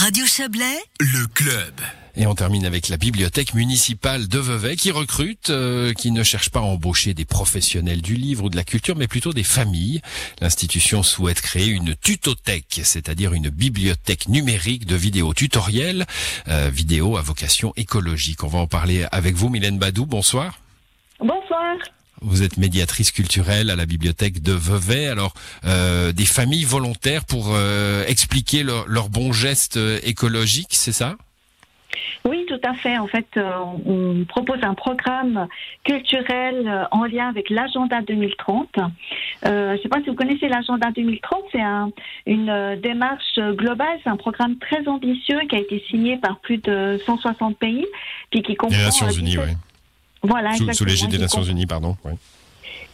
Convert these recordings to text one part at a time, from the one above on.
Radio Chablais, le club. Et on termine avec la bibliothèque municipale de Vevey qui recrute, euh, qui ne cherche pas à embaucher des professionnels du livre ou de la culture, mais plutôt des familles. L'institution souhaite créer une tutothèque, c'est-à-dire une bibliothèque numérique de vidéos tutoriels, euh, vidéos à vocation écologique. On va en parler avec vous, Mylène Badou. Bonsoir. Bonsoir. Vous êtes médiatrice culturelle à la bibliothèque de Vevey. Alors, euh, des familles volontaires pour euh, expliquer leurs leur bons gestes écologiques, c'est ça? Oui, tout à fait. En fait, euh, on propose un programme culturel euh, en lien avec l'agenda 2030. Euh, je ne sais pas si vous connaissez l'agenda 2030. C'est un, une démarche globale. C'est un programme très ambitieux qui a été signé par plus de 160 pays, puis qui comprend. Les Nations Unies, oui. Voilà, sous, sous l'égide des Nations Unies, pardon. Oui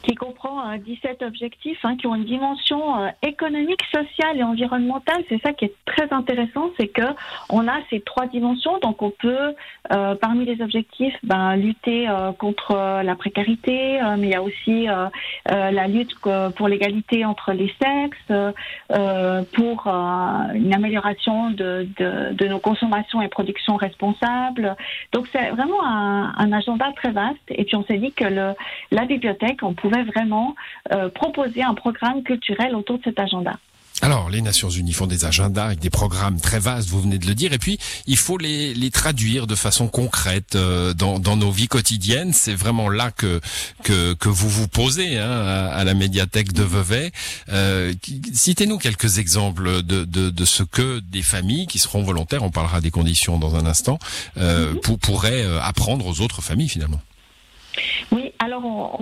qui comprend 17 euh, objectifs hein, qui ont une dimension euh, économique, sociale et environnementale. C'est ça qui est très intéressant, c'est que on a ces trois dimensions. Donc on peut, euh, parmi les objectifs, ben, lutter contre la précarité, mais il y a aussi la lutte pour l'égalité entre les sexes, pour une amélioration de, nos consommations et productions responsables. Donc c'est vraiment un, agenda très vaste. Et puis on s'est dit que la bibliothèque, on pouvait vraiment euh, proposer un programme culturel autour de cet agenda. Alors, les Nations Unies font des agendas avec des programmes très vastes, vous venez de le dire, et puis il faut les, les traduire de façon concrète euh, dans, dans, nos vies quotidiennes. C'est vraiment là que, que, que vous vous posez hein, à, la médiathèque de Vevey. Euh, Citez-nous quelques exemples de, de, de, ce que des familles qui seront volontaires, on parlera des conditions dans un instant, euh, pour, pourraient apprendre aux autres familles finalement. Alors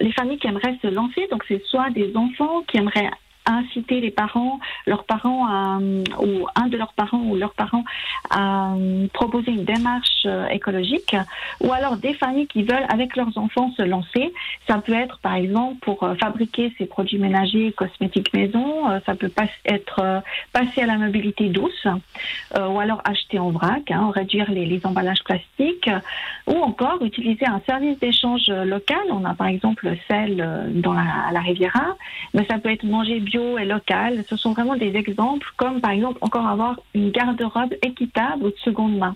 les familles qui aimeraient se lancer, donc c'est soit des enfants qui aimeraient inciter les parents, leurs parents à, ou un de leurs parents ou leurs parents à proposer une démarche euh, écologique, ou alors des familles qui veulent avec leurs enfants se lancer. Ça peut être par exemple pour euh, fabriquer ces produits ménagers, cosmétiques maison, euh, ça peut être passer à la mobilité douce, ou alors acheter en vrac, hein, réduire les, emballages plastiques, ou encore utiliser un service d'échange local. On a par exemple le sel dans la, la Riviera, mais ça peut être manger et local. Ce sont vraiment des exemples, comme par exemple encore avoir une garde-robe équitable ou de seconde main.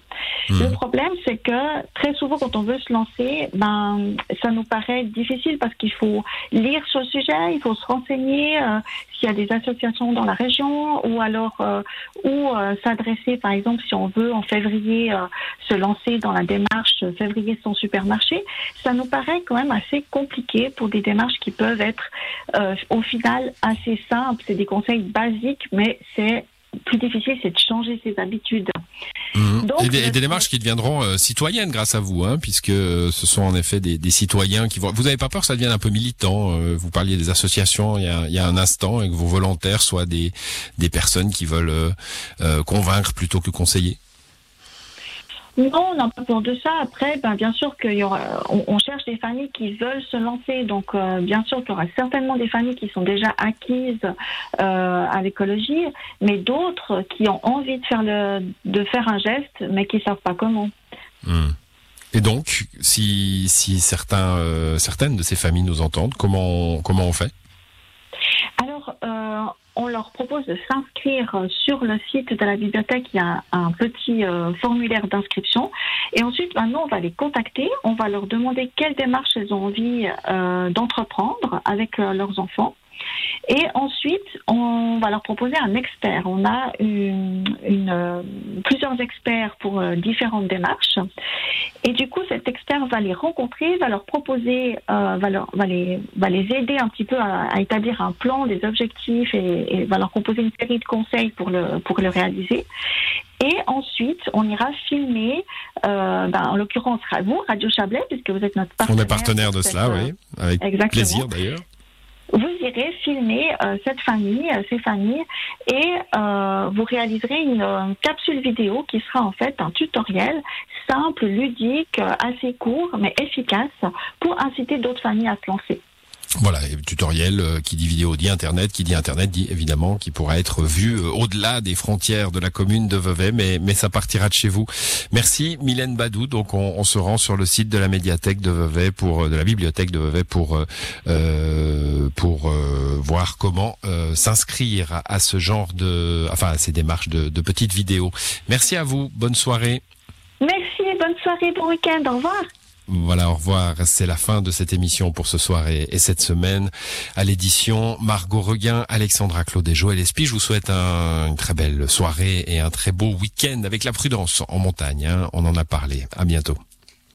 Mmh. Le problème, c'est que très souvent, quand on veut se lancer, ben, ça nous paraît difficile parce qu'il faut lire sur le sujet, il faut se renseigner euh, s'il y a des associations dans la région ou alors euh, ou euh, s'adresser, par exemple, si on veut en février se lancer dans la démarche février sans supermarché. Ça nous paraît quand même assez compliqué pour des démarches qui peuvent être au final assez simple, c'est des conseils basiques, mais c'est plus difficile, c'est de changer ses habitudes. Mmh. et, des, démarches qui deviendront euh, citoyennes grâce à vous, hein, puisque euh, ce sont en effet des, des, citoyens qui vont. Vous n'avez pas peur que ça devienne un peu militant euh, Vous parliez des associations il y, a, il y, a, un instant, et que vos volontaires soient des, des personnes qui veulent convaincre plutôt que conseiller? Non, on n'a pas peur de ça. Après, ben, bien sûr qu'on on, on, cherche des familles qui veulent se lancer. Donc, euh, bien sûr qu'il y aura certainement des familles qui sont déjà acquises euh, à l'écologie, mais d'autres qui ont envie de faire, le, de faire un geste, mais qui ne savent pas comment. Hmm. Et donc, si, si certains, euh, certaines de ces familles nous entendent, comment, comment on fait? Alors, on leur propose de s'inscrire sur le site de la bibliothèque. Il y a un petit euh, formulaire d'inscription. Et ensuite, maintenant, on va les contacter. On va leur demander quelles démarches elles ont envie euh, d'entreprendre avec euh, leurs enfants. Et ensuite, on va leur proposer un expert. On a une, une, plusieurs experts pour euh, différentes démarches. Et du coup, cet expert va les rencontrer, va leur proposer, euh, va, leur, va, les, va les aider un petit peu à, à établir un plan, des objectifs et, et, va leur proposer une série de conseils pour le, pour le réaliser. Et ensuite, on ira filmer, euh, ben, en l'occurrence, vous, Radio Chablais, puisque vous êtes notre partenaire. On est partenaire de cela, oui. Avec Exactement. plaisir d'ailleurs vous irez filmer euh, cette famille, euh, ces familles, et euh, vous réaliserez une, une, capsule vidéo qui sera en fait un tutoriel simple, ludique, assez court, mais efficace pour inciter d'autres familles à se lancer. Voilà, et tutoriel euh, qui dit vidéo dit internet, qui dit internet dit évidemment qui pourra être vu euh, au-delà des frontières de la commune de Vevey, mais mais ça partira de chez vous. Merci Mylène Badou. Donc on, on se rend sur le site de la médiathèque de Vevey pour euh, de la bibliothèque de Vevey pour euh, pour voir comment s'inscrire à, ce genre de enfin à ces démarches de, de petites vidéos. Merci à vous. Bonne soirée. Merci. Bonne soirée. Bon week-end. Au revoir. Voilà, au revoir. C'est la fin de cette émission pour ce soir et, cette semaine. À l'édition, Margot Reguin, Alexandra Claude et Joël Espy. Je vous souhaite une très belle soirée et un très beau week-end avec la prudence en montagne. Hein. On en a parlé. À bientôt.